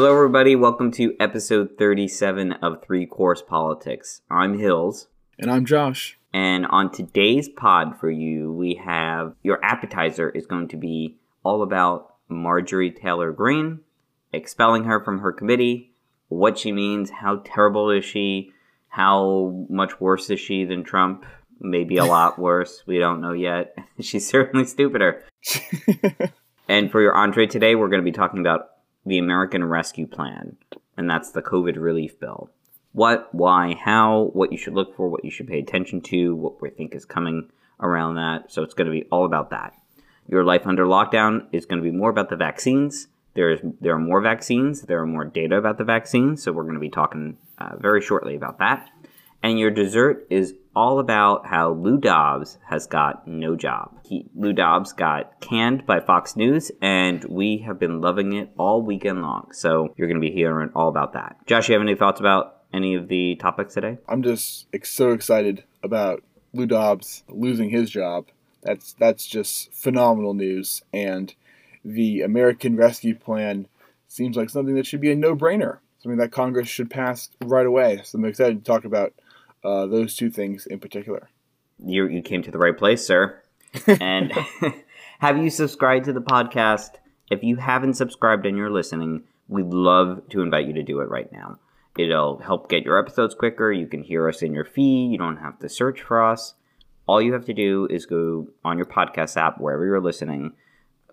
Hello, everybody. Welcome to episode 37 of Three Course Politics. I'm Hills. And I'm Josh. And on today's pod for you, we have your appetizer is going to be all about Marjorie Taylor Greene, expelling her from her committee, what she means, how terrible is she, how much worse is she than Trump, maybe a lot worse. We don't know yet. She's certainly stupider. and for your entree today, we're going to be talking about the American Rescue Plan, and that's the COVID relief bill. What, why, how, what you should look for, what you should pay attention to, what we think is coming around that. So it's going to be all about that. Your life under lockdown is going to be more about the vaccines. There's there are more vaccines. There are more data about the vaccines. So we're going to be talking uh, very shortly about that. And your dessert is all about how Lou Dobbs has got no job. He, Lou Dobbs got canned by Fox News, and we have been loving it all weekend long. So you're going to be hearing all about that. Josh, you have any thoughts about any of the topics today? I'm just so excited about Lou Dobbs losing his job. That's that's just phenomenal news, and the American Rescue Plan seems like something that should be a no-brainer. Something that Congress should pass right away. So I'm excited to talk about uh, those two things in particular. You you came to the right place, sir. and have you subscribed to the podcast? If you haven't subscribed and you're listening, we'd love to invite you to do it right now. It'll help get your episodes quicker. You can hear us in your feed. You don't have to search for us. All you have to do is go on your podcast app, wherever you're listening,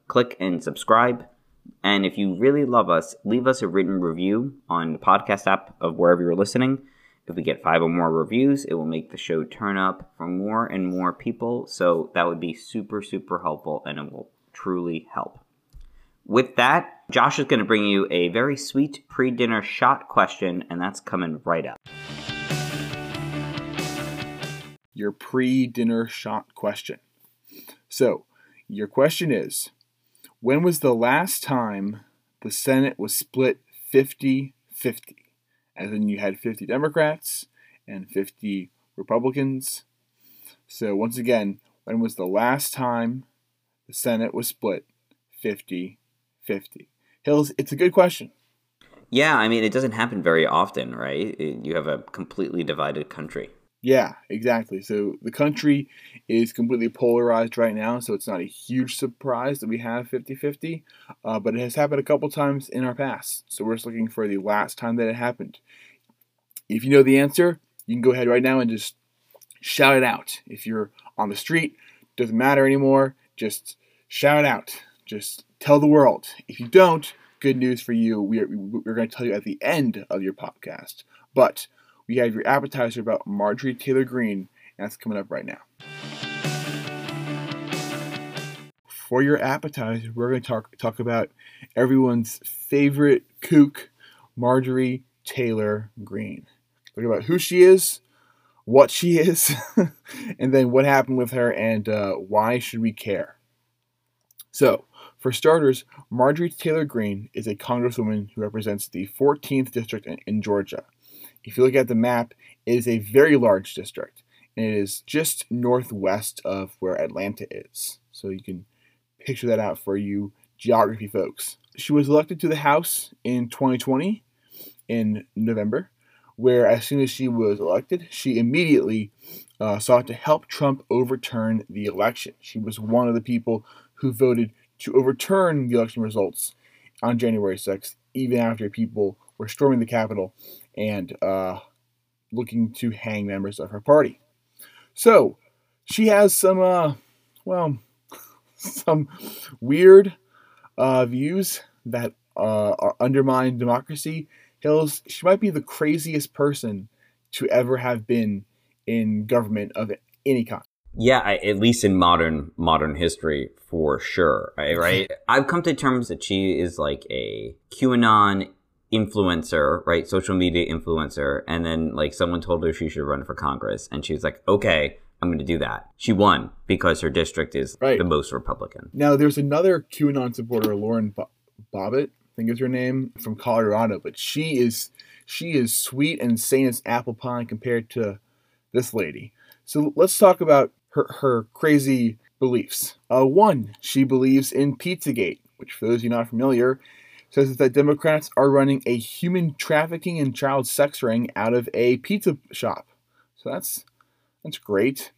click and subscribe. And if you really love us, leave us a written review on the podcast app of wherever you're listening. If we get five or more reviews, it will make the show turn up for more and more people. So that would be super, super helpful and it will truly help. With that, Josh is going to bring you a very sweet pre dinner shot question, and that's coming right up. Your pre dinner shot question. So, your question is When was the last time the Senate was split 50 50? As then you had 50 Democrats and 50 Republicans. So, once again, when was the last time the Senate was split 50 50? Hills, it's a good question. Yeah, I mean, it doesn't happen very often, right? You have a completely divided country. Yeah, exactly. So the country is completely polarized right now, so it's not a huge surprise that we have 50 50, uh, but it has happened a couple times in our past. So we're just looking for the last time that it happened. If you know the answer, you can go ahead right now and just shout it out. If you're on the street, doesn't matter anymore, just shout it out. Just tell the world. If you don't, good news for you. We are, we're going to tell you at the end of your podcast. But we have your appetizer about Marjorie Taylor Greene, and that's coming up right now. For your appetizer, we're going to talk talk about everyone's favorite kook, Marjorie Taylor Greene. Talk about who she is, what she is, and then what happened with her, and uh, why should we care. So, for starters, Marjorie Taylor Greene is a congresswoman who represents the 14th district in, in Georgia. If you look at the map, it is a very large district, and it is just northwest of where Atlanta is. So you can picture that out for you geography folks. She was elected to the House in 2020 in November, where as soon as she was elected, she immediately uh, sought to help Trump overturn the election. She was one of the people who voted to overturn the election results on January 6th, even after people were storming the Capitol and uh, looking to hang members of her party. So she has some, uh, well, some weird uh, views that uh, undermine democracy. Hills, she might be the craziest person to ever have been in government of any kind. Yeah, I, at least in modern modern history, for sure. Right, right. I've come to terms that she is like a QAnon influencer, right? Social media influencer. And then like someone told her she should run for Congress. And she was like, okay, I'm going to do that. She won because her district is right. the most Republican. Now, there's another QAnon supporter, Lauren Bo- Bobbitt, I think is her name, from Colorado, but she is she is sweet and sane as apple pie compared to this lady. So let's talk about her, her crazy beliefs. Uh, one, she believes in Pizzagate, which for those of you not familiar, says that Democrats are running a human trafficking and child sex ring out of a pizza shop. So that's that's great.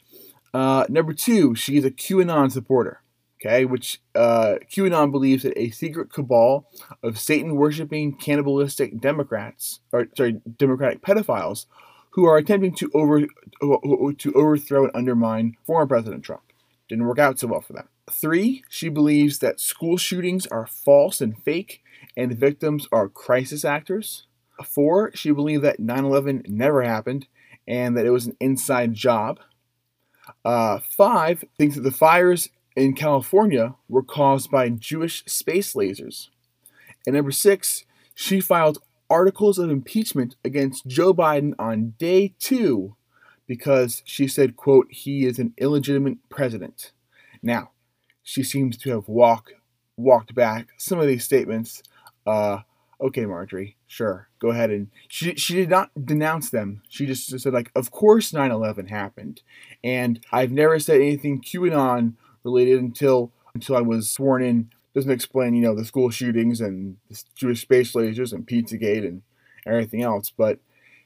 Uh, number two, she is a QAnon supporter. Okay, which uh, QAnon believes that a secret cabal of Satan worshiping cannibalistic Democrats, or sorry, Democratic pedophiles, who are attempting to over to overthrow and undermine former President Trump. Didn't work out so well for them. Three, she believes that school shootings are false and fake, and the victims are crisis actors. Four, she believed that 9 11 never happened and that it was an inside job. Uh, five, thinks that the fires in California were caused by Jewish space lasers. And number six, she filed articles of impeachment against Joe Biden on day two because she said, quote, he is an illegitimate president. Now, she seems to have walked walked back some of these statements. Uh, okay, Marjorie, sure, go ahead and she she did not denounce them. She just said like, of course 9/11 happened, and I've never said anything QAnon related until until I was sworn in. Doesn't explain, you know, the school shootings and the Jewish space lasers and Pizzagate and everything else. But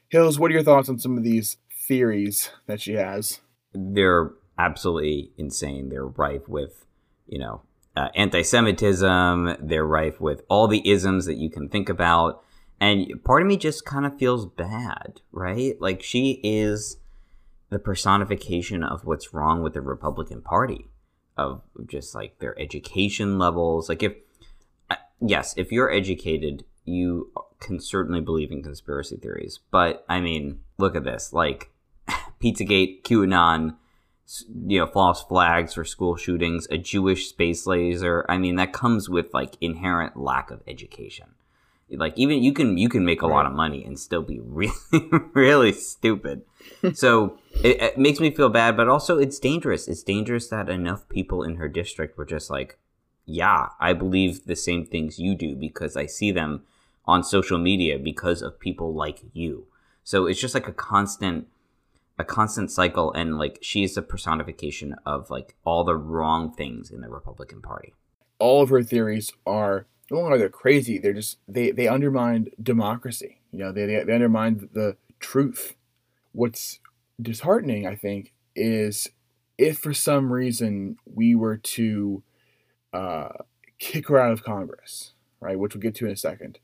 Hills, what are your thoughts on some of these theories that she has? They're absolutely insane. They're rife with you know, uh, anti-Semitism. They're rife with all the isms that you can think about, and part of me just kind of feels bad, right? Like she is the personification of what's wrong with the Republican Party, of just like their education levels. Like if, uh, yes, if you're educated, you can certainly believe in conspiracy theories. But I mean, look at this, like Pizzagate, QAnon you know false flags for school shootings a jewish space laser. I mean that comes with like inherent lack of education. Like even you can you can make a right. lot of money and still be really really stupid. So it, it, makes me feel bad but also it's dangerous. It's dangerous that enough people in her district were just like yeah i believe the same things you do because i see them on social media because of people like you. So it's just like a constant a constant cycle and like she's a personification of like all the wrong things in the Republican Party. All of her theories are no longer they're crazy, they're just they they undermine democracy. You know, they they, they undermine the truth. What's disheartening, I think, is if for some reason we were to uh, kick her out of Congress, right, which we'll get to in a second,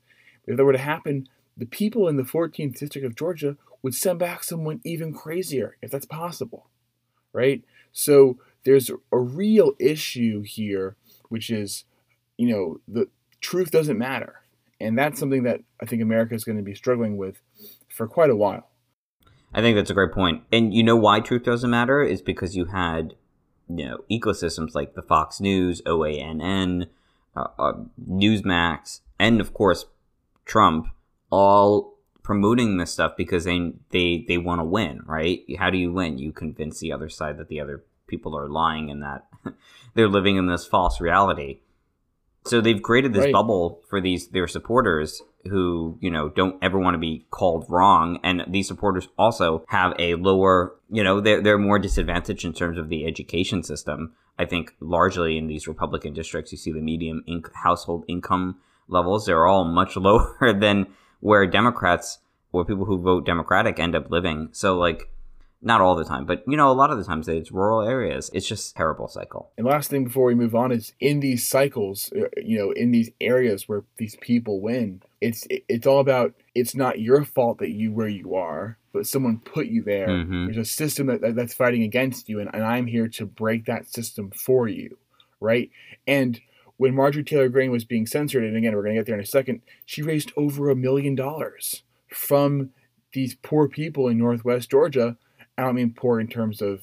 if that were to happen, the people in the 14th district of Georgia would send back someone even crazier if that's possible, right? So there's a real issue here, which is, you know, the truth doesn't matter. And that's something that I think America is going to be struggling with for quite a while. I think that's a great point. And you know why truth doesn't matter is because you had, you know, ecosystems like the Fox News, OANN, uh, uh, Newsmax, and of course Trump all promoting this stuff because they they they want to win, right? How do you win? You convince the other side that the other people are lying and that they're living in this false reality. So they've created this right. bubble for these their supporters who, you know, don't ever want to be called wrong and these supporters also have a lower, you know, they're they're more disadvantaged in terms of the education system. I think largely in these Republican districts you see the medium inc- household income levels they're all much lower than where Democrats or people who vote Democratic end up living. So like not all the time, but you know, a lot of the times it's rural areas. It's just terrible cycle. And last thing before we move on is in these cycles, uh, you know, in these areas where these people win, it's it's all about it's not your fault that you where you are, but someone put you there. Mm-hmm. There's a system that, that's fighting against you, and, and I'm here to break that system for you, right? And when Marjorie Taylor Greene was being censored, and again, we're going to get there in a second, she raised over a million dollars from these poor people in Northwest Georgia. I don't mean poor in terms of,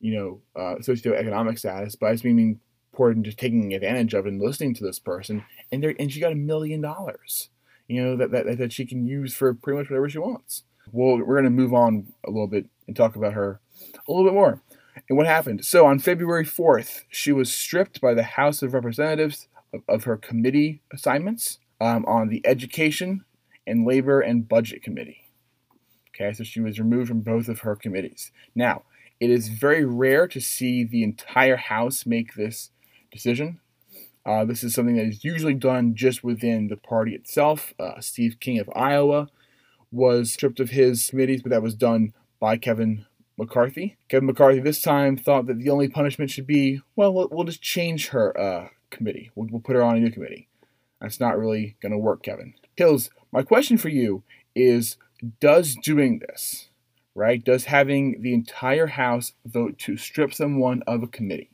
you know, uh, socioeconomic status, but I just mean poor in just taking advantage of and listening to this person. And there, and she got a million dollars, you know, that, that, that she can use for pretty much whatever she wants. Well, we're going to move on a little bit and talk about her a little bit more. And what happened? So on February 4th, she was stripped by the House of Representatives of, of her committee assignments um, on the Education and Labor and Budget Committee. Okay, so she was removed from both of her committees. Now, it is very rare to see the entire House make this decision. Uh, this is something that is usually done just within the party itself. Uh, Steve King of Iowa was stripped of his committees, but that was done by Kevin McCarthy. Kevin McCarthy this time thought that the only punishment should be, well, we'll, we'll just change her uh, committee. We'll, we'll put her on a new committee. That's not really going to work, Kevin. Hills, my question for you is Does doing this, right, does having the entire House vote to strip someone of a committee,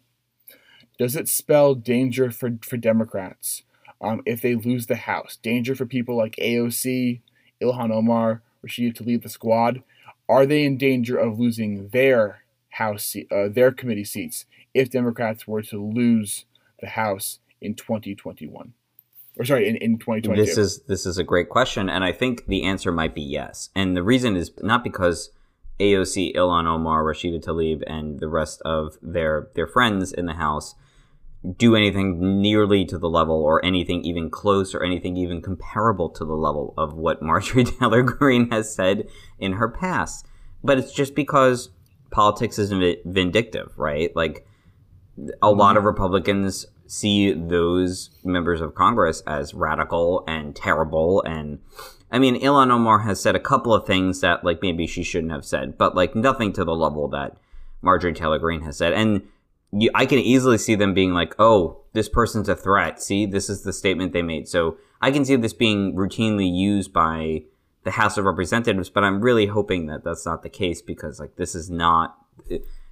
does it spell danger for, for Democrats um, if they lose the House? Danger for people like AOC, Ilhan Omar, Rashida Tlaib the squad? Are they in danger of losing their House, uh, their committee seats if Democrats were to lose the House in 2021? Or sorry, in, in 2022. This is this is a great question, and I think the answer might be yes. And the reason is not because AOC, Ilhan Omar, Rashida Tlaib, and the rest of their their friends in the House do anything nearly to the level or anything even close or anything even comparable to the level of what Marjorie Taylor Greene has said in her past. But it's just because politics is vindictive, right? Like a lot of mm-hmm. Republicans see those members of Congress as radical and terrible and I mean Ilhan Omar has said a couple of things that like maybe she shouldn't have said, but like nothing to the level that Marjorie Taylor Greene has said. And you, I can easily see them being like, "Oh, this person's a threat." See, this is the statement they made. So I can see this being routinely used by the House of Representatives, but I'm really hoping that that's not the case because like this is not.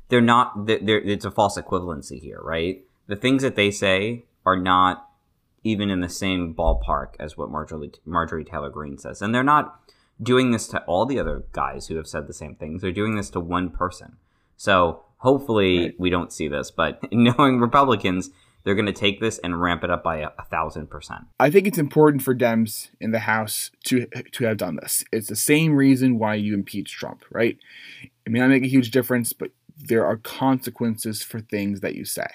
They're not. They're, it's a false equivalency here, right? The things that they say are not even in the same ballpark as what Marjorie, Marjorie Taylor Greene says, and they're not doing this to all the other guys who have said the same things. They're doing this to one person. So Hopefully, right. we don't see this, but knowing Republicans, they're going to take this and ramp it up by a, a, thousand percent. I think it's important for Dems in the House to to have done this. It's the same reason why you impeach Trump, right? It may not make a huge difference, but there are consequences for things that you say,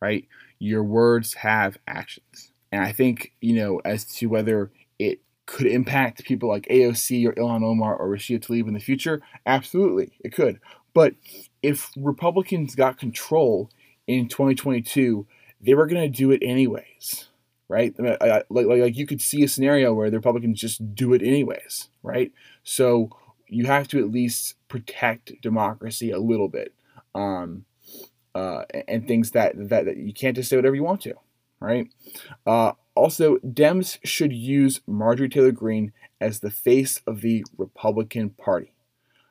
right? Your words have actions, and I think you know as to whether it could impact people like AOC or Ilhan Omar or Rashida Tlaib in the future. Absolutely, it could. But if Republicans got control in 2022, they were going to do it anyways, right? I I, like, like you could see a scenario where the Republicans just do it anyways, right? So you have to at least protect democracy a little bit, um, uh, and things that, that that you can't just say whatever you want to, right? Uh, also, Dems should use Marjorie Taylor Greene as the face of the Republican Party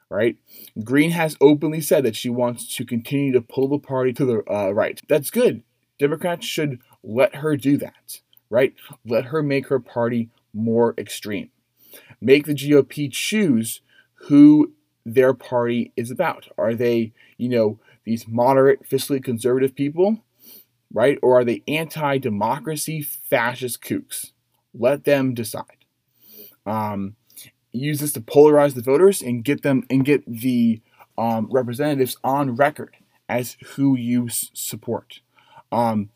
right? Greene has openly said that she wants to continue to pull the party to the uh, right. That's good. Democrats should let her do that, right? Let her make her party more extreme. Make the GOP choose who their party is about. Are they, you know, these moderate, fiscally conservative people, right? Or are they anti democracy fascist kooks? Let them decide. Um, use this to polarize the voters and get them and get the um, representatives on record as who you s- support. Um,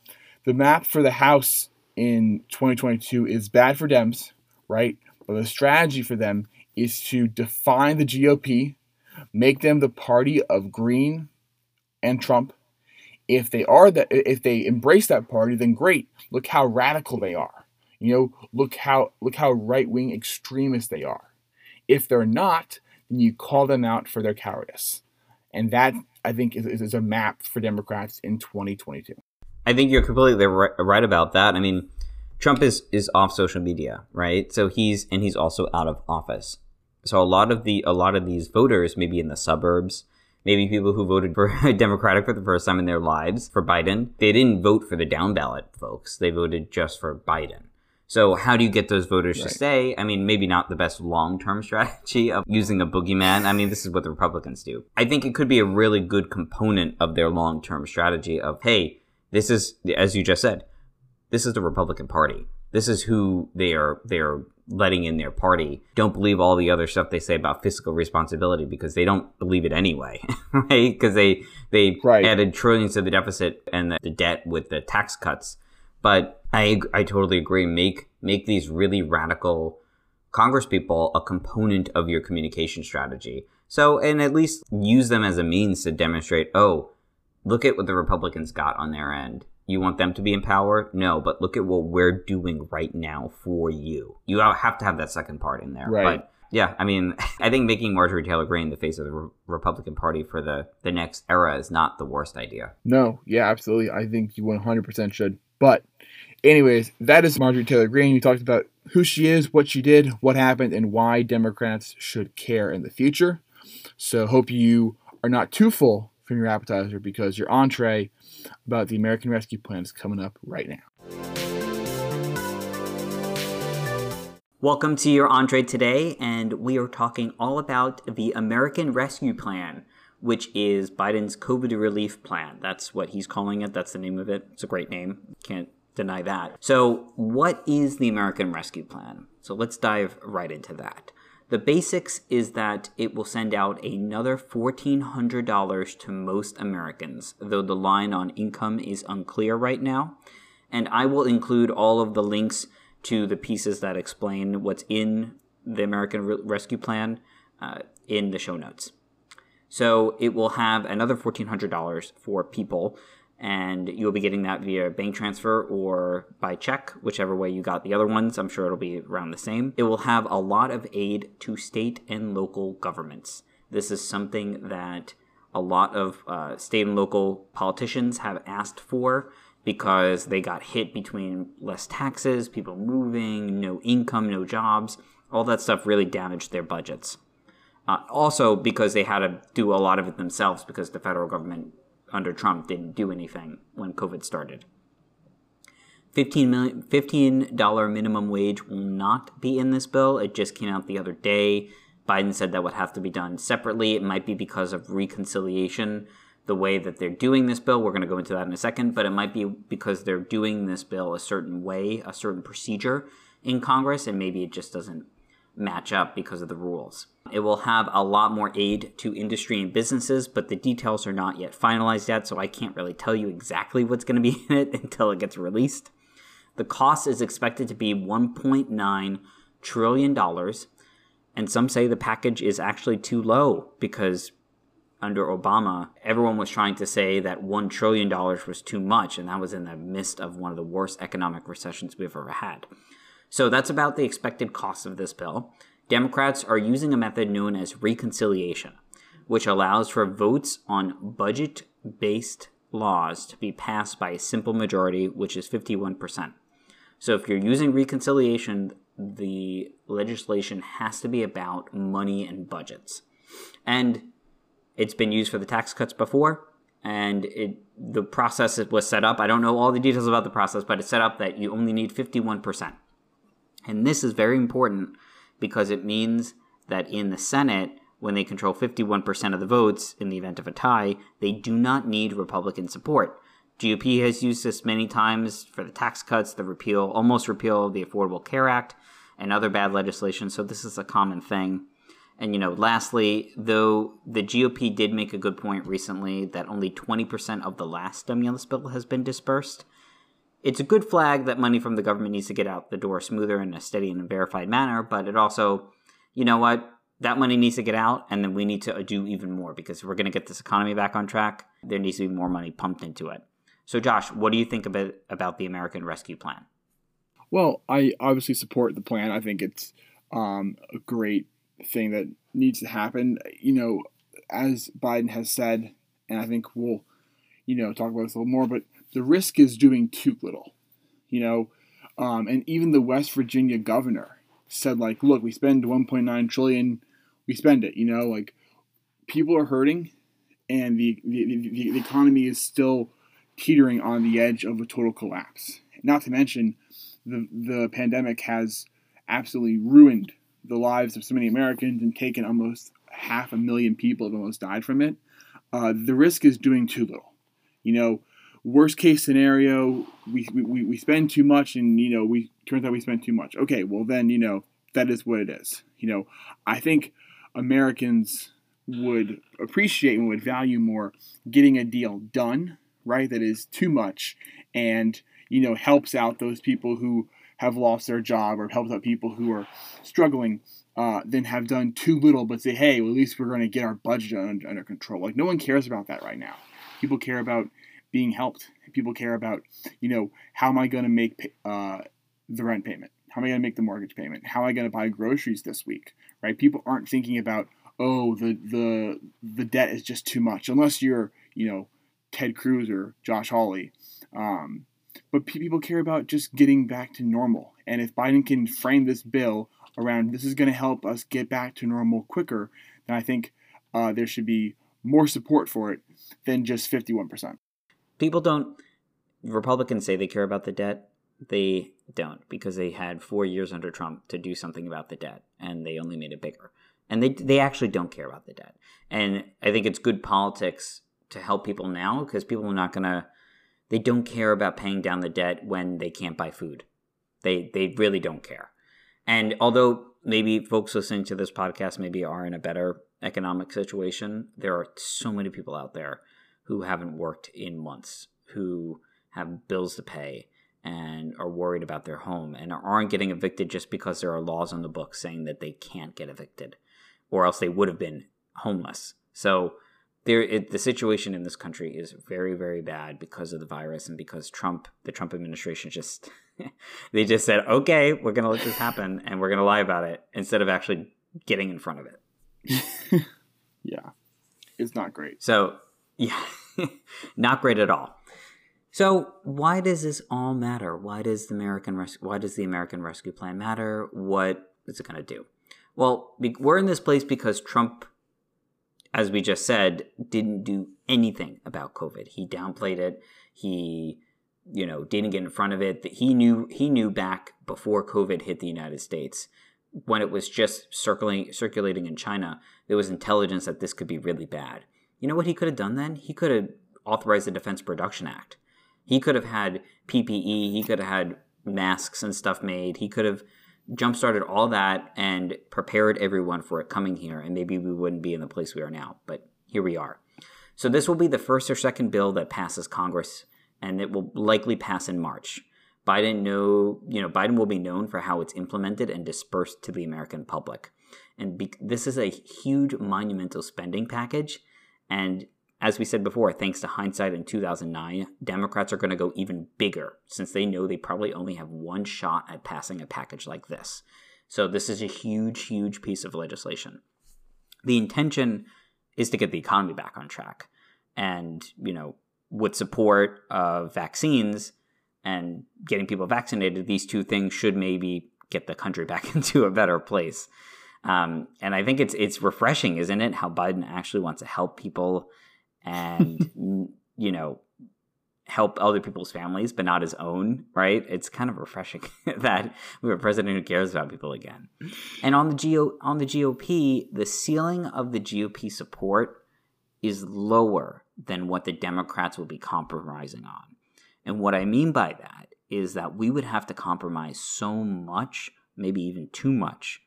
the map for the House in 2022 is bad for Dems, right? But the strategy for them is to define the GOP, make them the party of Greene and Trump. If they are that, if they embrace that party, then great. Look how radical they are. You know, look how look how right wing extremist they are. If they're not, then you call them out for their cowardice. And that, I think, is, is a map for Democrats in 2022. I think you're completely right about that. I mean, Trump is, is off social media, right? So he's and he's also out of office. So a lot of the a lot of these voters, maybe in the suburbs, maybe people who voted for Democratic for the first time in their lives for Biden, they didn't vote for the down ballot folks. They voted just for Biden. So how do you get those voters right. to stay? I mean, maybe not the best long-term strategy of using a boogeyman. I mean, this is what the Republicans do. I think it could be a really good component of their long-term strategy of, hey, this is, as you just said, this is the Republican Party. This is who they are. They are letting in their party. Don't believe all the other stuff they say about fiscal responsibility because they don't believe it anyway, right? Because they they right. added trillions to the deficit and the, the debt with the tax cuts but I I totally agree. Make make these really radical Congress people a component of your communication strategy. So and at least use them as a means to demonstrate, oh, look at what the Republicans got on their end. You want them to be in power? No, but look at what we're doing right now for you. You have to have that second part in there. Right. But yeah, I mean, I think making Marjorie Taylor Greene the face of the Re- Republican Party for the, the next era is not the worst idea. No, yeah, absolutely. I think you 100% should. But, anyways, that is Marjorie Taylor Greene. You talked about who she is, what she did, what happened, and why Democrats should care in the future. So, hope you are not too full from your appetizer because your entree about the American Rescue Plan is coming up right now. Welcome to your entree today, and we are talking all about the American Rescue Plan, which is Biden's COVID relief plan. That's what he's calling it. That's the name of it. It's a great name. Can't deny that. So, what is the American Rescue Plan? So, let's dive right into that. The basics is that it will send out another $1,400 to most Americans, though the line on income is unclear right now. And I will include all of the links to the pieces that explain what's in the American Re- Rescue Plan uh, in the show notes. So it will have another $1,400 for people, and you'll be getting that via bank transfer or by check, whichever way you got the other ones. I'm sure it'll be around the same. It will have a lot of aid to state and local governments. This is something that a lot of uh, state and local politicians have asked for because they got hit between less taxes, people moving, no income, no jobs. All that stuff really damaged their budgets. Uh, also, because they had to do a lot of it themselves because the federal government under Trump didn't do anything when COVID started. $15, million, $15 minimum wage will not be in this bill. It just came out the other day. Biden said that would have to be done separately. It might be because of reconciliation the way that they're doing this bill. We're going to go into that in a second, but it might be because they're doing this bill a certain way, a certain procedure in Congress, and maybe it just doesn't match up because of the rules. It will have a lot more aid to industry and businesses, but the details are not yet finalized yet, so I can't really tell you exactly what's going to be in it until it gets released. The cost is expected to be $1.9 trillion, and some say the package is actually too low because under Obama, everyone was trying to say that $1 trillion was too much, and that was in the midst of one of the worst economic recessions we've ever had. So that's about the expected cost of this bill. Democrats are using a method known as reconciliation, which allows for votes on budget based laws to be passed by a simple majority, which is 51%. So if you're using reconciliation, the legislation has to be about money and budgets. And it's been used for the tax cuts before, and it the process was set up. I don't know all the details about the process, but it's set up that you only need 51%. And this is very important because it means that in the Senate, when they control 51% of the votes in the event of a tie, they do not need Republican support. GOP has used this many times for the tax cuts, the repeal, almost repeal of the Affordable Care Act, and other bad legislation. So this is a common thing. And, you know, lastly, though the GOP did make a good point recently that only 20% of the last stimulus bill has been dispersed, it's a good flag that money from the government needs to get out the door smoother in a steady and verified manner, but it also, you know what, that money needs to get out, and then we need to do even more because we're going to get this economy back on track, there needs to be more money pumped into it. So, Josh, what do you think about, about the American Rescue Plan? Well, I obviously support the plan. I think it's um, a great thing that needs to happen. You know, as Biden has said, and I think we'll, you know, talk about this a little more, but the risk is doing too little. You know, um, and even the West Virginia governor said, like, look, we spend 1.9 trillion, we spend it. You know, like people are hurting, and the the, the, the economy is still teetering on the edge of a total collapse. Not to mention, the the pandemic has absolutely ruined the lives of so many Americans and taken almost half a million people have almost died from it, uh, the risk is doing too little. You know, worst case scenario, we, we, we spend too much and, you know, we turns out we spend too much. Okay, well then, you know, that is what it is. You know, I think Americans would appreciate and would value more getting a deal done, right? That is too much and, you know, helps out those people who have lost their job or helps out people who are struggling uh, than have done too little but say, hey, well, at least we're going to get our budget under, under control. Like, no one cares about that right now. People care about being helped. People care about, you know, how am I going to make uh, the rent payment? How am I going to make the mortgage payment? How am I going to buy groceries this week? Right? People aren't thinking about, oh, the the the debt is just too much. Unless you're, you know, Ted Cruz or Josh Hawley. Um, but people care about just getting back to normal. And if Biden can frame this bill around this is going to help us get back to normal quicker, then I think uh, there should be more support for it than just 51%. People don't, Republicans say they care about the debt. They don't because they had four years under Trump to do something about the debt and they only made it bigger. And they, they actually don't care about the debt. And I think it's good politics to help people now because people are not to, they don't care about paying down the debt when they can't buy food. They, they really don't care. And although maybe folks listening to this podcast maybe are in a better economic situation, there are so many people out there who haven't worked in months, who have bills to pay and are worried about their home and aren't getting evicted just because there are laws on the books saying that they can't get evicted or else they would have been homeless. So there it, the situation in this country is very very bad because of the virus and because Trump the Trump administration just they just said okay we're going to let this happen and we're going to lie about it instead of actually getting in front of it. yeah. It's not great. So, yeah. not great at all. So, why does this all matter? Why does the American Res- why does the American Rescue Plan matter? What is it going to do? Well, we're in this place because Trump as we just said, didn't do anything about COVID. He downplayed it. He, you know, didn't get in front of it. He knew he knew back before COVID hit the United States, when it was just circulating circulating in China, there was intelligence that this could be really bad. You know what he could have done then? He could have authorized the Defense Production Act. He could have had PPE. He could have had masks and stuff made. He could have jump started all that and prepared everyone for it coming here, and maybe we wouldn't be in the place we are now. But here we are. So this will be the first or second bill that passes Congress, and it will likely pass in March. Biden know, you know, Biden will be known for how it's implemented and dispersed to the American public. And be- this is a huge monumental spending package, and as we said before, thanks to hindsight in 2009, Democrats are going to go even bigger since they know they probably only have one shot at passing a package like this. So, this is a huge, huge piece of legislation. The intention is to get the economy back on track. And, you know, with support of vaccines and getting people vaccinated, these two things should maybe get the country back into a better place. Um, and I think it's it's refreshing, isn't it, how Biden actually wants to help people and you know help other people's families but not his own right? It's kind of refreshing that we have a president who cares about people again. And on the Go- on the GOP the ceiling of the GOP support is lower than what the Democrats will be compromising on. And what I mean by that is that we would have to compromise so much maybe even too much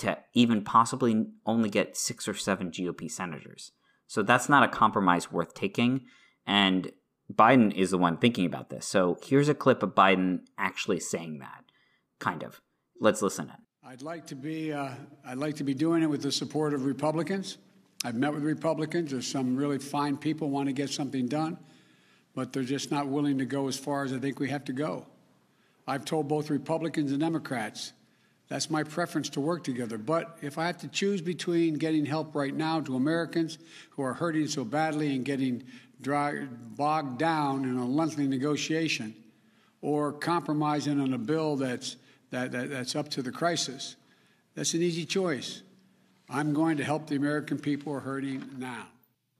to even possibly only get 6 or 7 GOP senators so that's not a compromise worth taking. And Biden is the one thinking about this. So here's a clip of Biden actually saying that, kind of. Let's listen in. I'd like to be. Uh, I'd like to be doing it with the support of Republicans. I've met with Republicans. There's some really fine people want to get something done, but they're just not willing to go as far as I think we have to go. I've told both Republicans and Democrats that's my preference to work together. But if I have to choose between getting help right now to Americans who are hurting so badly and getting dry, bogged down in a lengthy negotiation, or compromising on a bill that's, that, that, that's up to the crisis, that's an easy choice. I'm going to help the American people who are hurting now.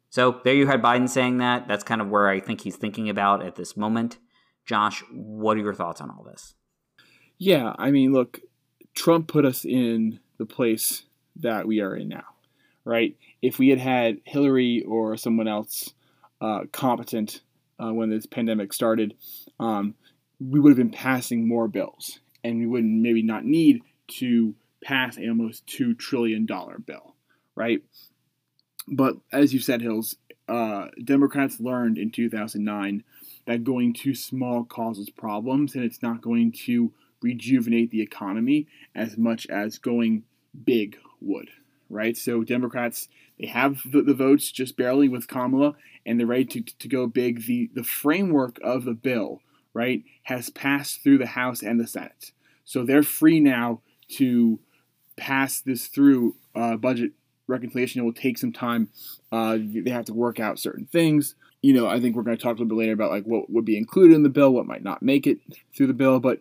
So there you had Biden saying that. That's kind of where I think he's thinking about at this moment. Josh, what are your thoughts on all this? Yeah, I mean, look, Trump put us in the place that we are in now, right? If we had had Hillary or someone else uh, competent uh, when this pandemic started, um, we would have been passing more bills, and we would maybe not need to pass a almost two trillion dollar bill, right? But as you said, Hills, uh, Democrats learned in 2009 that going too small causes problems, and it's not going to rejuvenate the economy as much as going big would, right? So Democrats they have the, the votes just barely with Kamala, and they're ready to, to go big. The the framework of the bill, right, has passed through the House and the Senate, so they're free now to pass this through uh, budget reconciliation. It will take some time. Uh, they have to work out certain things. You know, I think we're going to talk a little bit later about like what would be included in the bill, what might not make it through the bill, but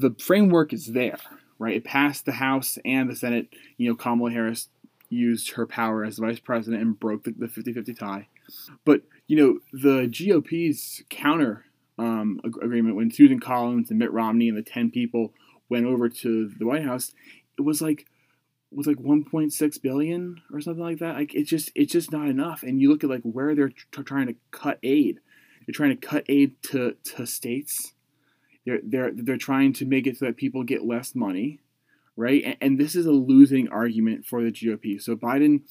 the framework is there, right? It passed the House and the Senate. You know, Kamala Harris used her power as vice president and broke the 50 50 tie. But, you know, the GOP's counter um, agreement when Susan Collins and Mitt Romney and the 10 people went over to the White House, it was like was like 1.6 billion or something like that. Like it's just it's just not enough. And you look at like where they're t- trying to cut aid. They're trying to cut aid to to states. They're they're they're trying to make it so that people get less money, right? And, and this is a losing argument for the GOP. So Biden,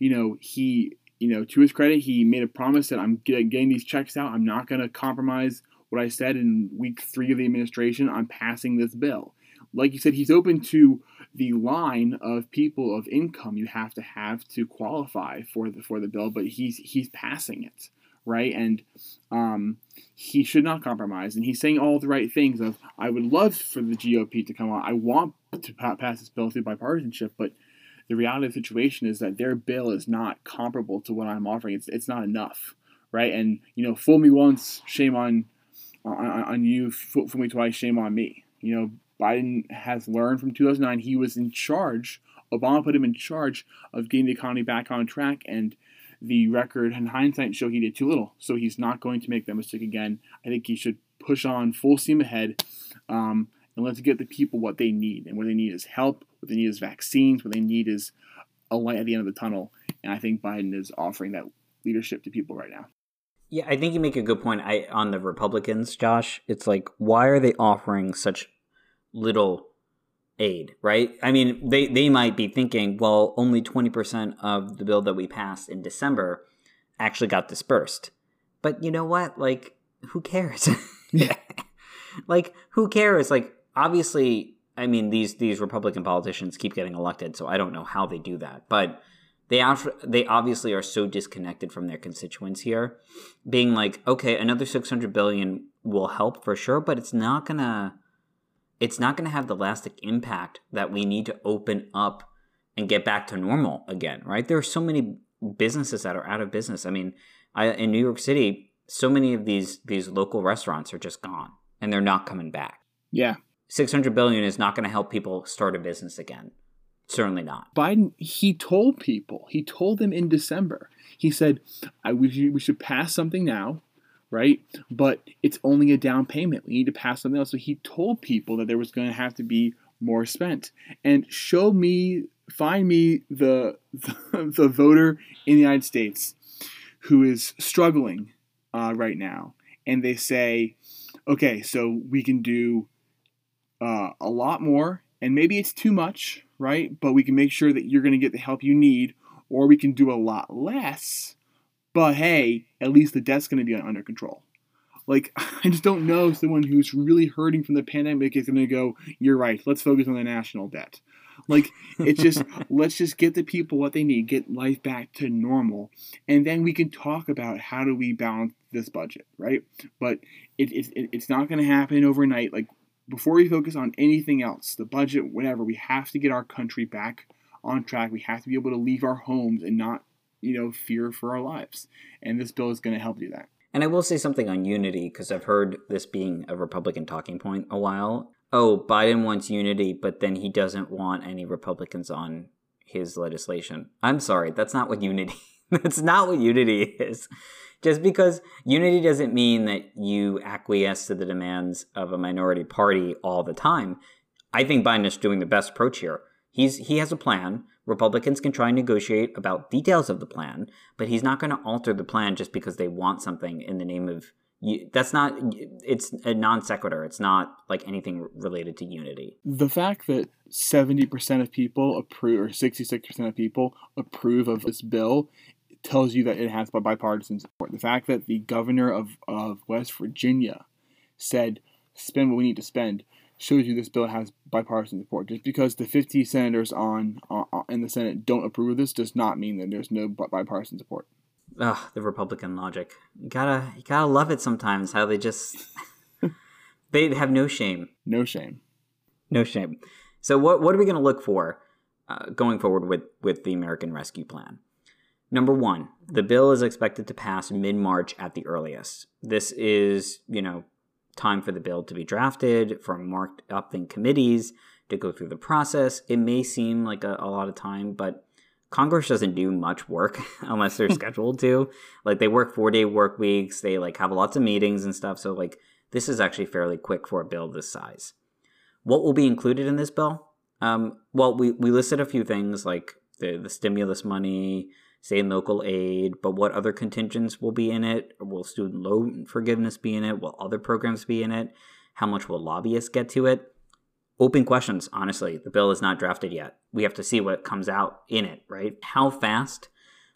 you know, he you know to his credit, he made a promise that I'm getting these checks out. I'm not going to compromise what I said in week three of the administration. I'm passing this bill. Like you said, he's open to the line of people of income you have to have to qualify for the for the bill, but he's he's passing it right, and um, he should not compromise. And he's saying all the right things. Of I would love for the GOP to come on. I want to pass this bill through bipartisanship, but the reality of the situation is that their bill is not comparable to what I'm offering. It's it's not enough, right? And you know, fool me once, shame on on, on you. Fool, fool me twice, shame on me. You know, Biden has learned from 2009. He was in charge. Obama put him in charge of getting the economy back on track, and the record in hindsight show he did too little. So he's not going to make that mistake again. I think he should push on full steam ahead, um, and let's get the people what they need. And what they need is help. What they need is vaccines. What they need is a light at the end of the tunnel. And I think Biden is offering that leadership to people right now. Yeah, I think you make a good point. I on the Republicans, Josh. It's like why are they offering such little aid, right? I mean, they, they might be thinking, well, only 20% of the bill that we passed in December actually got dispersed. But you know what? Like, who cares? yeah. like, who cares? Like, obviously, I mean, these these Republican politicians keep getting elected, so I don't know how they do that. But they they obviously are so disconnected from their constituents here, being like, okay, another 600 billion will help for sure, but it's not gonna it's not going to have the lasting impact that we need to open up and get back to normal again, right? There are so many businesses that are out of business. I mean, I, in New York City, so many of these these local restaurants are just gone and they're not coming back. Yeah. 600 billion is not going to help people start a business again. Certainly not. Biden, he told people, he told them in December, he said, I, we, we should pass something now right? But it's only a down payment. We need to pass something else. So he told people that there was going to have to be more spent. And show me, find me the the, the voter in the United States who is struggling uh, right now, and they say, okay, so we can do uh, a lot more, and maybe it's too much, right? But we can make sure that you're going to get the help you need, or we can do a lot less but hey, at least the debt's going to be under control. Like, I just don't know someone who's really hurting from the pandemic is going to go, you're right, let's focus on the national debt. Like, it's just, let's just get the people what they need, get life back to normal, and then we can talk about how do we balance this budget, right? But it, it, it's not going to happen overnight. Like, before we focus on anything else, the budget, whatever, we have to get our country back on track. We have to be able to leave our homes and not you know, fear for our lives. And this bill is going to help do that. And I will say something on unity because I've heard this being a Republican talking point a while. Oh, Biden wants unity, but then he doesn't want any Republicans on his legislation. I'm sorry, that's not what unity. that's not what unity is. Just because unity doesn't mean that you acquiesce to the demands of a minority party all the time. I think Biden is doing the best approach here. He's he has a plan. Republicans can try and negotiate about details of the plan, but he's not going to alter the plan just because they want something in the name of that's not it's a non sequitur it's not like anything related to unity. The fact that 70% of people approve or 66% of people approve of this bill tells you that it has bipartisan support. The fact that the governor of, of west virginia said spend what we need to spend shows you this bill has bipartisan support. Just because the 50 senators on, on in the Senate don't approve of this does not mean that there's no bipartisan support. Ugh, the Republican logic. You gotta, you gotta love it sometimes. How they just, they have no shame. No shame. No shame. So what, what are we gonna look for uh, going forward with with the American Rescue Plan? Number one, the bill is expected to pass mid March at the earliest. This is, you know, time for the bill to be drafted, for marked up in committees to go through the process. It may seem like a, a lot of time, but Congress doesn't do much work unless they're scheduled to. Like they work four day work weeks, they like have lots of meetings and stuff. So like this is actually fairly quick for a bill this size. What will be included in this bill? Um, well, we, we listed a few things like the, the stimulus money, and local aid, but what other contingents will be in it? Will student loan forgiveness be in it? Will other programs be in it? How much will lobbyists get to it? Open questions, honestly. The bill is not drafted yet. We have to see what comes out in it, right? How fast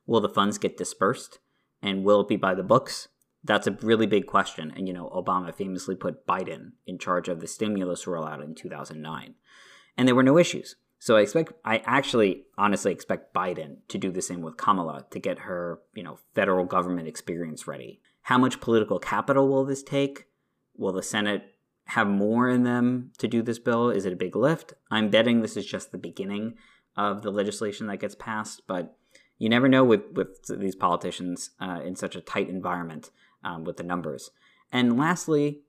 will the funds get dispersed? And will it be by the books? That's a really big question. And, you know, Obama famously put Biden in charge of the stimulus rollout in 2009. And there were no issues. So I expect, I actually honestly expect Biden to do the same with Kamala to get her, you know, federal government experience ready. How much political capital will this take? Will the Senate have more in them to do this bill? Is it a big lift? I'm betting this is just the beginning of the legislation that gets passed, but you never know with, with these politicians uh, in such a tight environment um, with the numbers. And lastly,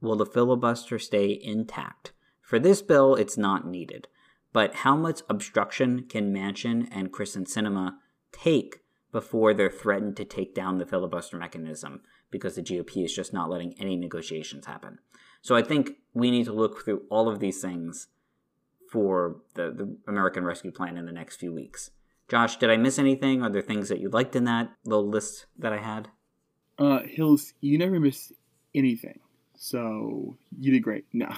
will the filibuster stay intact? For this bill, it's not needed. But how much obstruction can Manchin and Kyrsten Sinema take before they're threatened to take down the filibuster mechanism because the GOP is just not letting any negotiations happen? So I think we need to look through all of these things for the, the American Rescue Plan in the next few weeks. Josh, did I miss anything? Are there things that you liked in that little list that I had? Uh, Hills, you never miss anything. So you did great. No.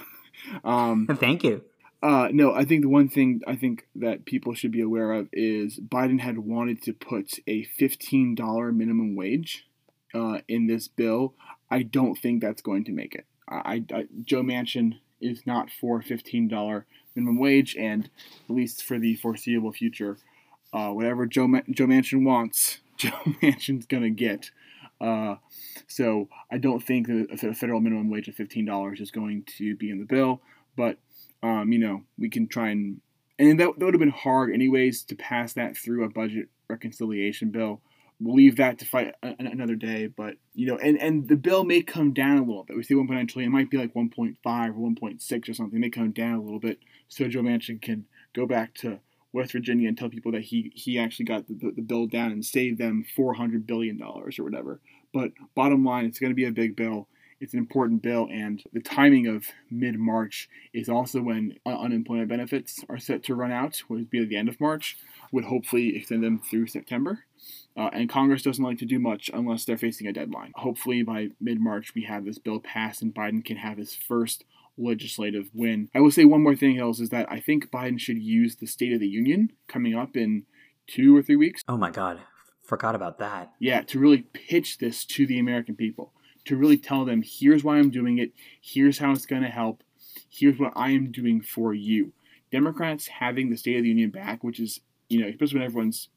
Um, Thank you. Uh, no, I think the one thing I think that people should be aware of is Biden had wanted to put a $15 minimum wage uh, in this bill. I don't think that's going to make it. I, I, Joe Manchin is not for $15 minimum wage, and at least for the foreseeable future, uh, whatever Joe Ma- Joe Manchin wants, Joe Manchin's gonna get. Uh, so I don't think that a federal minimum wage of $15 is going to be in the bill, but um, you know, we can try and and that, that would have been hard anyways to pass that through a budget reconciliation bill. We'll leave that to fight a, another day, but you know, and, and the bill may come down a little bit. We see 1.9 trillion, it might be like 1.5 or 1.6 or something. It may come down a little bit, so Joe Manchin can go back to West Virginia and tell people that he he actually got the, the bill down and saved them 400 billion dollars or whatever. But bottom line, it's going to be a big bill. It's an important bill, and the timing of mid March is also when unemployment benefits are set to run out, would be at the end of March, would hopefully extend them through September. Uh, and Congress doesn't like to do much unless they're facing a deadline. Hopefully, by mid March, we have this bill passed and Biden can have his first legislative win. I will say one more thing, Hills, is that I think Biden should use the State of the Union coming up in two or three weeks. Oh my God, forgot about that. Yeah, to really pitch this to the American people to really tell them here's why I'm doing it, here's how it's going to help, here's what I am doing for you. Democrats having the State of the Union back, which is, you know, especially when everyone's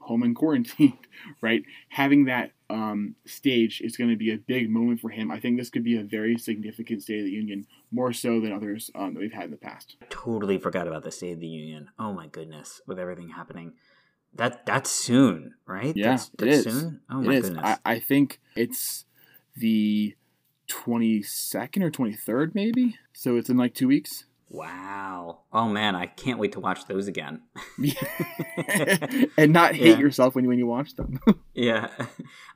home and quarantined, right? Having that um, stage is going to be a big moment for him. I think this could be a very significant State of the Union, more so than others um, that we've had in the past. Totally forgot about the State of the Union. Oh my goodness, with everything happening. That that's soon, right? Yeah, that's, that's it is. soon. Oh my goodness. I, I think it's the 22nd or 23rd, maybe. So it's in like two weeks. Wow. Oh man, I can't wait to watch those again. and not hate yeah. yourself when you when you watch them. yeah.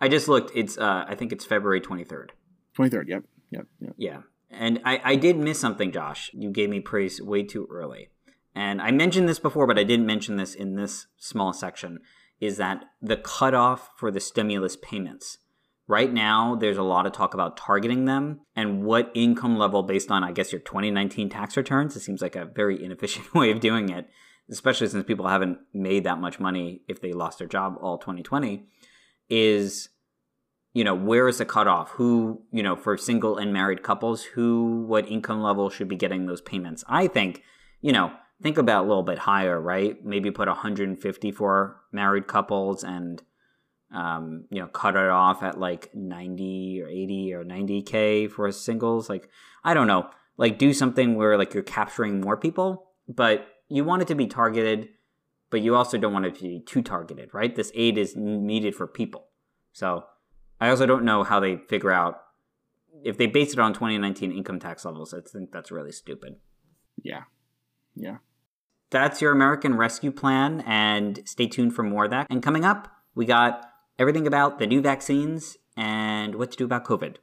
I just looked. It's uh I think it's February 23rd. 23rd. Yep. Yep. Yep. Yeah. And I I did miss something, Josh. You gave me praise way too early. And I mentioned this before, but I didn't mention this in this small section is that the cutoff for the stimulus payments Right now, there's a lot of talk about targeting them and what income level based on, I guess, your 2019 tax returns. It seems like a very inefficient way of doing it, especially since people haven't made that much money if they lost their job all 2020. Is you know, where is the cutoff? Who, you know, for single and married couples, who, what income level should be getting those payments? I think, you know, think about a little bit higher, right? Maybe put 150 for married couples and, um, you know, cut it off at like 90 or 80 or 90K for singles. Like, I don't know. Like, do something where like you're capturing more people, but you want it to be targeted, but you also don't want it to be too targeted, right? This aid is needed for people. So, I also don't know how they figure out if they base it on 2019 income tax levels. I think that's really stupid. Yeah. Yeah. That's your American Rescue Plan, and stay tuned for more of that. And coming up, we got everything about the new vaccines and what to do about COVID.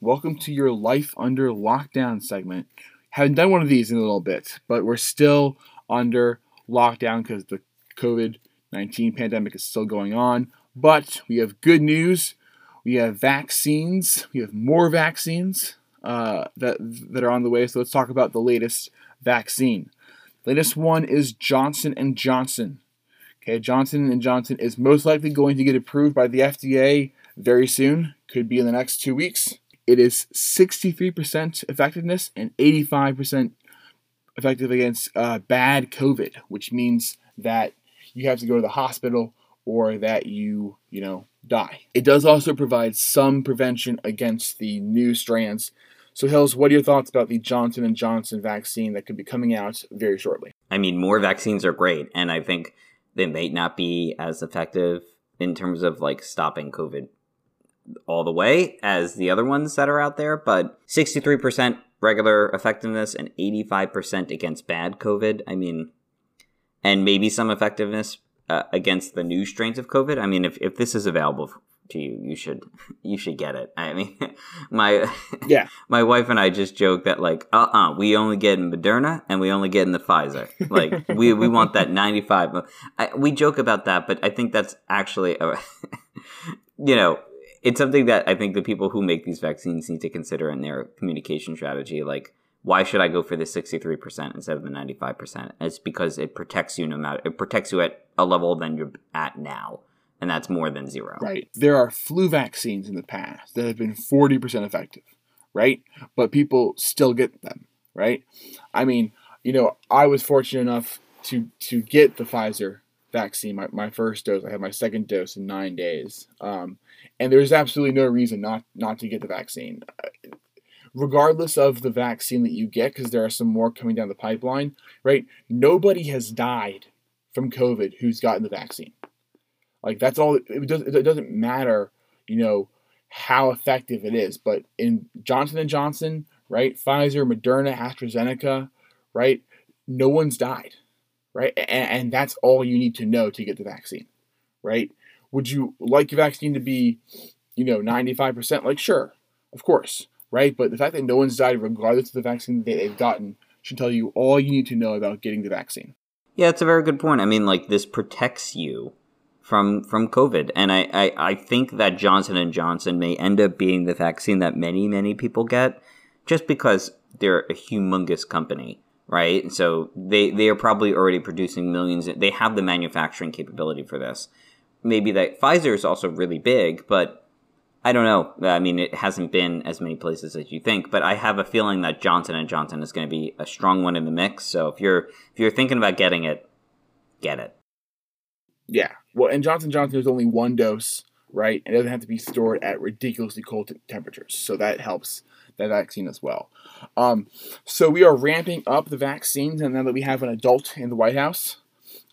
Welcome to your Life Under Lockdown segment. Haven't done one of these in a little bit, but we're still under lockdown because the COVID 19 pandemic is still going on, but we have good news. We have vaccines. We have more vaccines uh, that that are on the way. So let's talk about the latest vaccine. Latest one is Johnson and Johnson. Okay, Johnson and Johnson is most likely going to get approved by the FDA very soon. Could be in the next two weeks. It is 63% effectiveness and 85% effective against uh, bad COVID, which means that you have to go to the hospital or that you, you know, die. It does also provide some prevention against the new strands. So Hills, what are your thoughts about the Johnson and Johnson vaccine that could be coming out very shortly? I mean, more vaccines are great, and I think they may not be as effective in terms of like stopping COVID all the way as the other ones that are out there, but 63% regular effectiveness and 85% against bad COVID. I mean, and maybe some effectiveness uh, against the new strains of COVID. I mean, if, if this is available to you, you should you should get it. I mean, my yeah, my wife and I just joke that like, uh, uh-uh, uh we only get in Moderna and we only get in the Pfizer. Like, we we want that ninety five. We joke about that, but I think that's actually, a, you know, it's something that I think the people who make these vaccines need to consider in their communication strategy. Like, why should I go for the 63% instead of the 95%? It's because it protects you no matter, it protects you at a level than you're at now. And that's more than zero. Right. There are flu vaccines in the past that have been 40% effective, right? But people still get them, right? I mean, you know, I was fortunate enough to, to get the Pfizer vaccine, my, my first dose. I had my second dose in nine days. Um, and there's absolutely no reason not, not to get the vaccine regardless of the vaccine that you get, because there are some more coming down the pipeline, right? Nobody has died from COVID who's gotten the vaccine. Like that's all. It, does, it doesn't matter, you know, how effective it is. But in Johnson and Johnson, right, Pfizer, Moderna, AstraZeneca, right, no one's died, right, and, and that's all you need to know to get the vaccine, right? Would you like your vaccine to be, you know, ninety five percent? Like, sure, of course right? But the fact that no one's died regardless of the vaccine that they've gotten should tell you all you need to know about getting the vaccine. Yeah, it's a very good point. I mean, like this protects you from from COVID, and I, I, I think that Johnson and Johnson may end up being the vaccine that many many people get, just because they're a humongous company, right? So they they are probably already producing millions. They have the manufacturing capability for this. Maybe that Pfizer is also really big, but I don't know. I mean, it hasn't been as many places as you think, but I have a feeling that Johnson and Johnson is going to be a strong one in the mix. So if you're if you're thinking about getting it, get it. Yeah. Well, and Johnson Johnson is only one dose, right? It doesn't have to be stored at ridiculously cold t- temperatures, so that helps that vaccine as well. Um, so we are ramping up the vaccines, and now that we have an adult in the White House,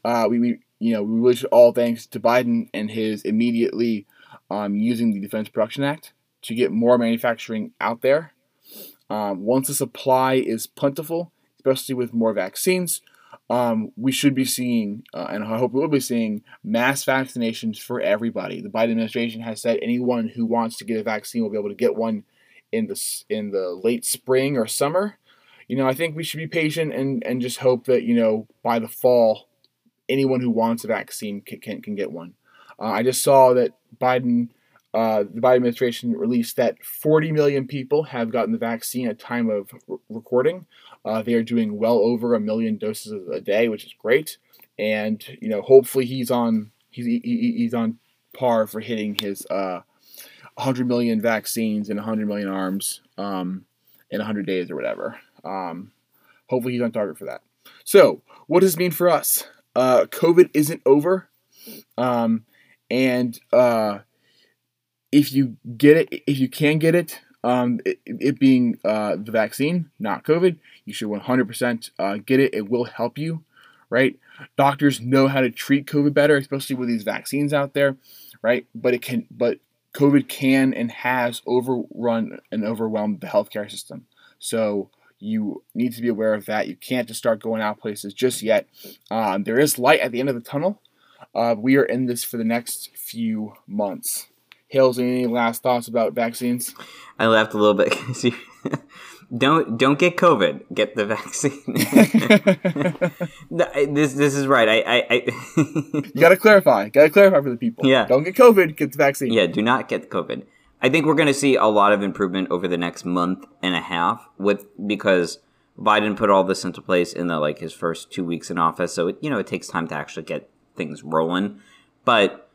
uh, we, we you know we wish all thanks to Biden and his immediately um, using the Defense Production Act to get more manufacturing out there. Um, once the supply is plentiful, especially with more vaccines, um, we should be seeing, uh, and I hope we will be seeing, mass vaccinations for everybody. The Biden administration has said anyone who wants to get a vaccine will be able to get one in the in the late spring or summer. You know, I think we should be patient and, and just hope that you know by the fall, anyone who wants a vaccine can, can, can get one. Uh, I just saw that Biden, uh, the Biden administration released that 40 million people have gotten the vaccine at time of recording. Uh, they are doing well over a million doses a day, which is great. And you know, hopefully he's on he's he, he's on par for hitting his uh, 100 million vaccines and 100 million arms um, in 100 days or whatever. Um, hopefully, he's on target for that. So, what does this mean for us? Uh, COVID isn't over, um, and uh, if you get it, if you can get it, um, it, it, being uh, the vaccine, not COVID, you should 100% uh, get it. It will help you, right? Doctors know how to treat COVID better, especially with these vaccines out there, right? But it can, but COVID can and has overrun and overwhelmed the healthcare system. So you need to be aware of that. You can't just start going out places just yet. Um, there is light at the end of the tunnel. Uh, we are in this for the next few months. Hales, any last thoughts about vaccines? I laughed a little bit don't don't get COVID. Get the vaccine. this this is right. I I, I you gotta clarify. Gotta clarify for the people. Yeah. Don't get COVID. Get the vaccine. Yeah. Do not get COVID. I think we're going to see a lot of improvement over the next month and a half with because Biden put all this into place in the like his first two weeks in office. So it, you know it takes time to actually get things rolling, but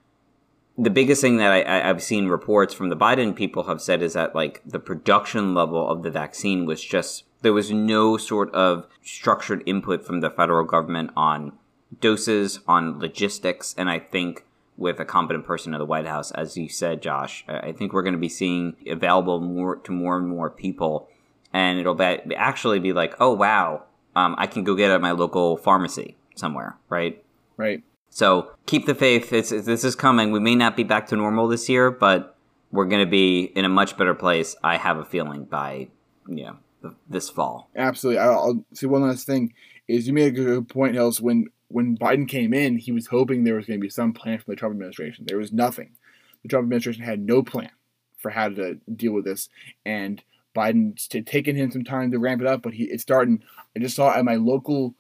the biggest thing that I, have seen reports from the Biden people have said is that like the production level of the vaccine was just there was no sort of structured input from the federal government on doses, on logistics, and I think with a competent person in the White House, as you said, Josh, I think we're going to be seeing available more to more and more people, and it'll be, actually be like, oh wow, um, I can go get it at my local pharmacy somewhere, right? Right. So keep the faith. It's, this is coming. We may not be back to normal this year, but we're going to be in a much better place. I have a feeling by you know this fall. Absolutely. I'll, I'll see one last thing is you made a good point, Hills. When when Biden came in, he was hoping there was going to be some plan from the Trump administration. There was nothing. The Trump administration had no plan for how to deal with this, and Biden's taken him some time to ramp it up, but he it's starting. I just saw at my local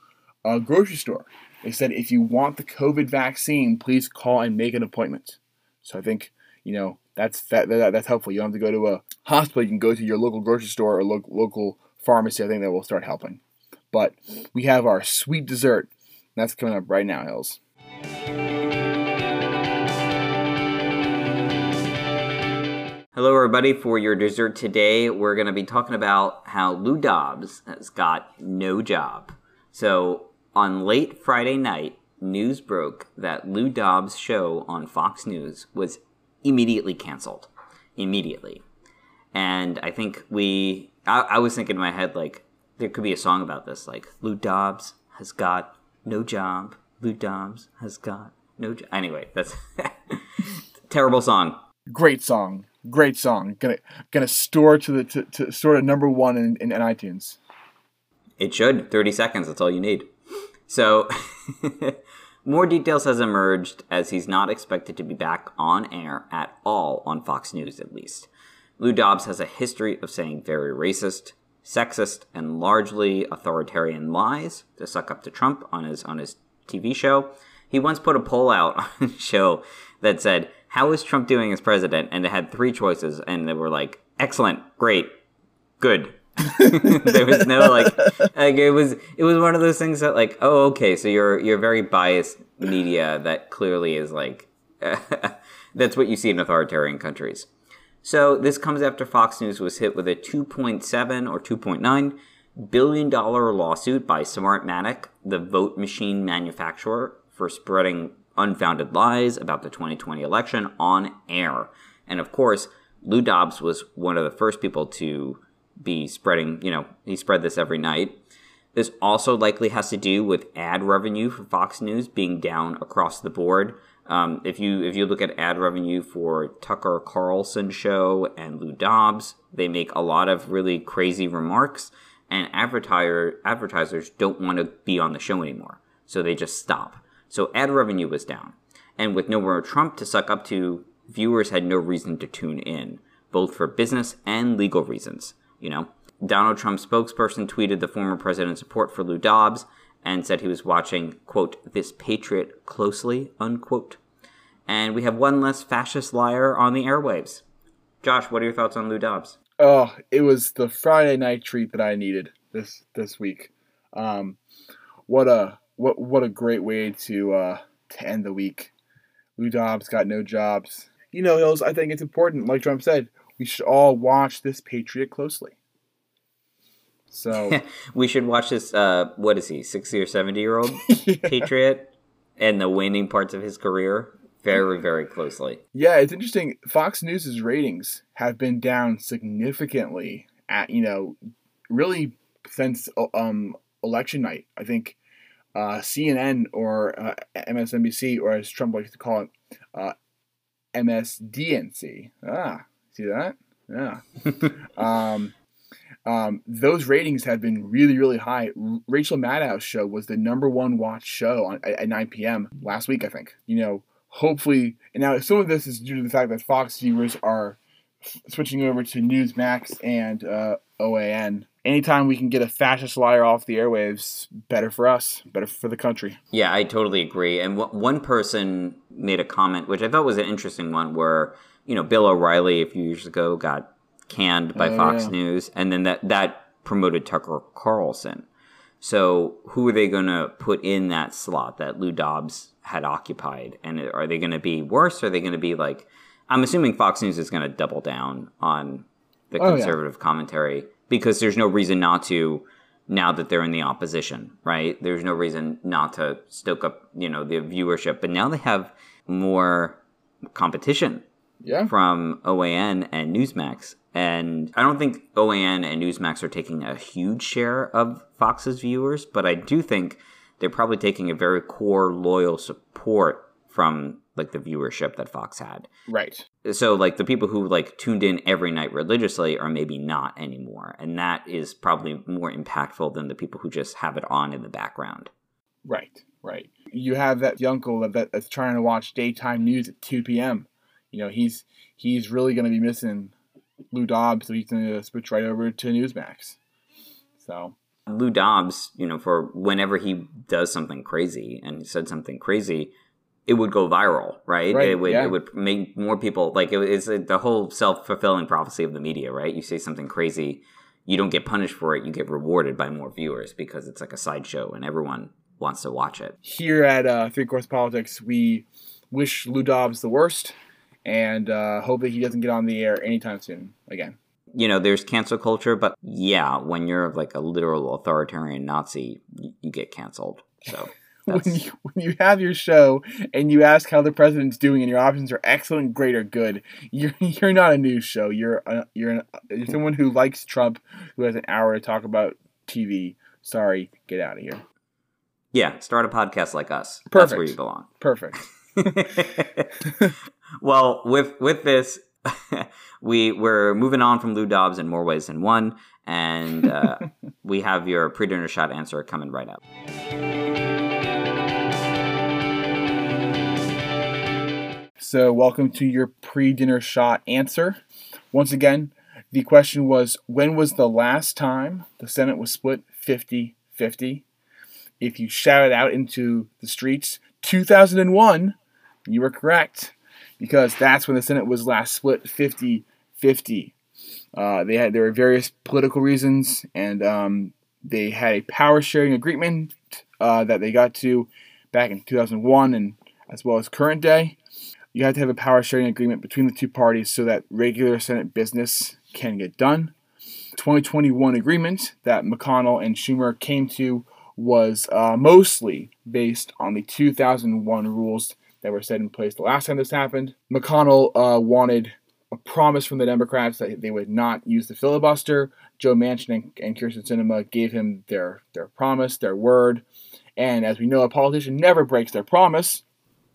uh, grocery store they said if you want the COVID vaccine, please call and make an appointment. So I think you know that's that, that that's helpful. You don't have to go to a hospital. You can go to your local grocery store or lo- local pharmacy. I think that will start helping. But we have our sweet dessert. That's coming up right now, Hills. Hello, everybody. For your dessert today, we're going to be talking about how Lou Dobbs has got no job. So, on late Friday night, news broke that Lou Dobbs' show on Fox News was immediately canceled. Immediately. And I think we, I, I, was thinking in my head, like, there could be a song about this, like, Lou Dobbs has got no job. Lou Dobbs has got no job. Anyway, that's terrible song. Great song. Great song. Gonna gonna store to the to, to store to number one in, in, in iTunes. It should. Thirty seconds. That's all you need. So, more details has emerged as he's not expected to be back on air at all on Fox News, at least. Lou Dobbs has a history of saying very racist, sexist, and largely authoritarian lies to suck up to Trump on his on his TV show. He once put a poll out on his show that said, "How is Trump doing as president?" and it had three choices, and they were like, "Excellent, great, good, there was no like like it was it was one of those things that like oh okay so you're you're very biased media that clearly is like that's what you see in authoritarian countries. So this comes after Fox News was hit with a 2.7 or 2.9 billion dollar lawsuit by Smartmatic, the vote machine manufacturer, for spreading unfounded lies about the 2020 election on air. And of course, Lou Dobbs was one of the first people to be spreading, you know, he spread this every night. This also likely has to do with ad revenue for Fox News being down across the board. Um, if you if you look at ad revenue for Tucker Carlson show and Lou Dobbs, they make a lot of really crazy remarks, and advertiser advertisers don't want to be on the show anymore, so they just stop. So ad revenue was down, and with no more Trump to suck up to, viewers had no reason to tune in, both for business and legal reasons you know. Donald Trump's spokesperson tweeted the former president's support for Lou Dobbs and said he was watching, quote, this patriot closely, unquote. And we have one less fascist liar on the airwaves. Josh, what are your thoughts on Lou Dobbs? Oh, it was the Friday night treat that I needed this this week. Um, what a what what a great way to uh, to end the week. Lou Dobbs got no jobs. You know, Hills, I think it's important, like Trump said, we should all watch this patriot closely. So we should watch this. Uh, what is he, sixty or seventy year old yeah. patriot, and the waning parts of his career very, very closely. Yeah, it's interesting. Fox News's ratings have been down significantly at you know, really since um election night. I think uh, CNN or uh, MSNBC, or as Trump likes to call it, uh, MSDNC. Ah, see that? Yeah. um, um, those ratings have been really, really high. Rachel Maddow's show was the number one watch show on, at, at 9 p.m. last week, I think. You know, hopefully, and now some of this is due to the fact that Fox viewers are switching over to Newsmax and uh, OAN. Anytime we can get a fascist liar off the airwaves, better for us, better for the country. Yeah, I totally agree. And w- one person made a comment, which I thought was an interesting one, where you know Bill O'Reilly a few years ago got canned by Oh, Fox yeah. News, and then that that promoted Tucker Carlson. So who are they going to put in that slot that Lou Dobbs had occupied? And are they going to be worse? Or Are they going to be like? I'm assuming Fox News is going to double down on the Oh, yeah. conservative commentary because there's no reason not to now that they're in the opposition, right? There's no reason not to stoke up, you know, the viewership. But now they have more competition Yeah. from OAN and Newsmax. And I don't think OAN and Newsmax are taking a huge share of Fox's viewers, but I do think they're probably taking a very core loyal support from like the viewership that Fox had. Right. So like the people who like tuned in every night religiously are maybe not anymore. And that is probably more impactful than the people who just have it on in the background. Right. Right. You have that uncle that, that that's trying to watch daytime news at 2 p.m. You know, he's he's really going to be missing Lou Dobbs, so he's going to switch right over to Newsmax. So Lou Dobbs, you know, for whenever he does something crazy and he said something crazy, it would go viral, right? Right, it would yeah. it would make more people like it, it's the whole self fulfilling prophecy of the media, right? You say something crazy, you don't get punished for it, you get rewarded by more viewers because it's like a sideshow and everyone wants to watch it. here at uh, Three Course Politics, we wish Lou Dobbs the worst and uh, hope that he doesn't get on the air anytime soon again. You know, there's cancel culture, but yeah, when you're like a literal authoritarian Nazi, you, you get canceled. So When you, when you have your show and you ask how the president's doing and your options are excellent, great, or good, you're you're not a news show. You're a, you're, an, you're someone who likes Trump, who has an hour to talk about TV. Sorry, get out of here. yeah, start a podcast like us. That's where you belong. Perfect. well, with with this, we we're moving on from Lou Dobbs in more ways than one, and uh, we have your pre-dinner shot answer coming right up. So, welcome to your pre dinner shot answer. Once again, the question was when was the last time the Senate was split 50 50? If you shout it out into the streets, 2001, you were correct because that's when the Senate was last split 50 50. Uh, they had there were various political reasons, and um, they had a power sharing agreement uh, that they got to back in 2001 and as well as current day you have to have a power sharing agreement between the two parties so that regular Senate business can get done. 2021 agreement that McConnell and Schumer came to was uh, mostly based on the 2001 rules that were set in place the last time this happened. McConnell uh, wanted a promise from the Democrats that they would not use the filibuster. Joe Manchin and, and Kyrsten Sinema gave him their, their promise, their word. And as we know, a politician never breaks their promise.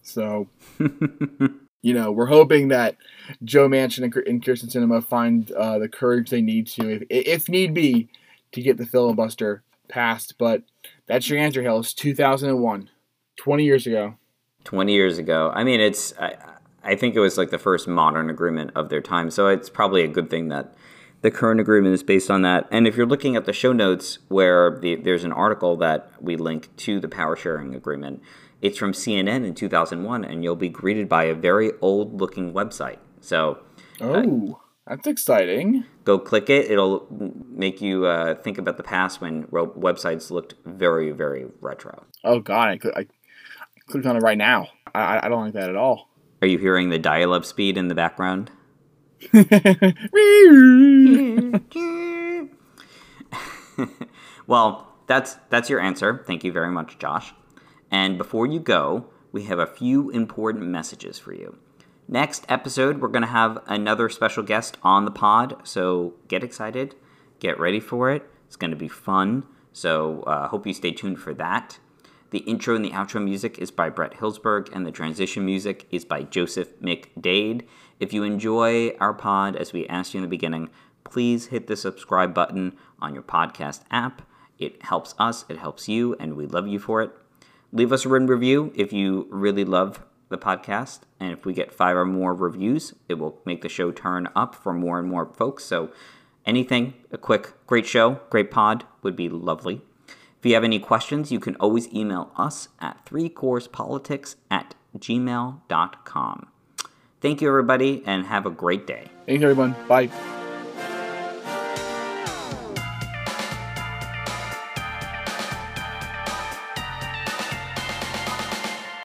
So you know, we're hoping that Joe Manchin and, and Kyrsten Sinema find uh, the courage they need to, if, if need be, to get the filibuster passed. But that's your answer, Hill. It's 2001, 20 years ago. 20 years ago. I mean, it's I, I think it was like the first modern agreement of their time. So it's probably a good thing that the current agreement is based on that. And if you're looking at the show notes where the, there's an article that we link to the power sharing agreement, it's from CNN in 2001 and you'll be greeted by a very old looking website. So Oh, that's exciting. go click it. It'll make you uh, think about the past when websites looked very, very retro. Oh, God, I, I clicked on it right now. I, I- don't like that at all. Are you hearing the dial-up speed in the background? well, that's that's your answer. Thank you very much, Josh. And before you go, we have a few important messages for you. Next episode, we're going to have another special guest on the pod, so get excited, get ready for it. It's going to be fun. So, uh, hope you stay tuned for that. The intro and the outro music is by Brett Hillsberg, and the transition music is by Joseph McDade. If you enjoy our pod, as we asked you in the beginning, please hit the subscribe button on your podcast app. It helps us, it helps you, and we love you for it. Leave us a written review if you really love the podcast. And if we get five or more reviews, it will make the show turn up for more and more folks. So anything, a quick, great show, great pod would be lovely. If you have any questions, you can always email us at threecoursepolitics at gmail.com. Thank you, everybody, and have a great day. Thanks, everyone. Bye.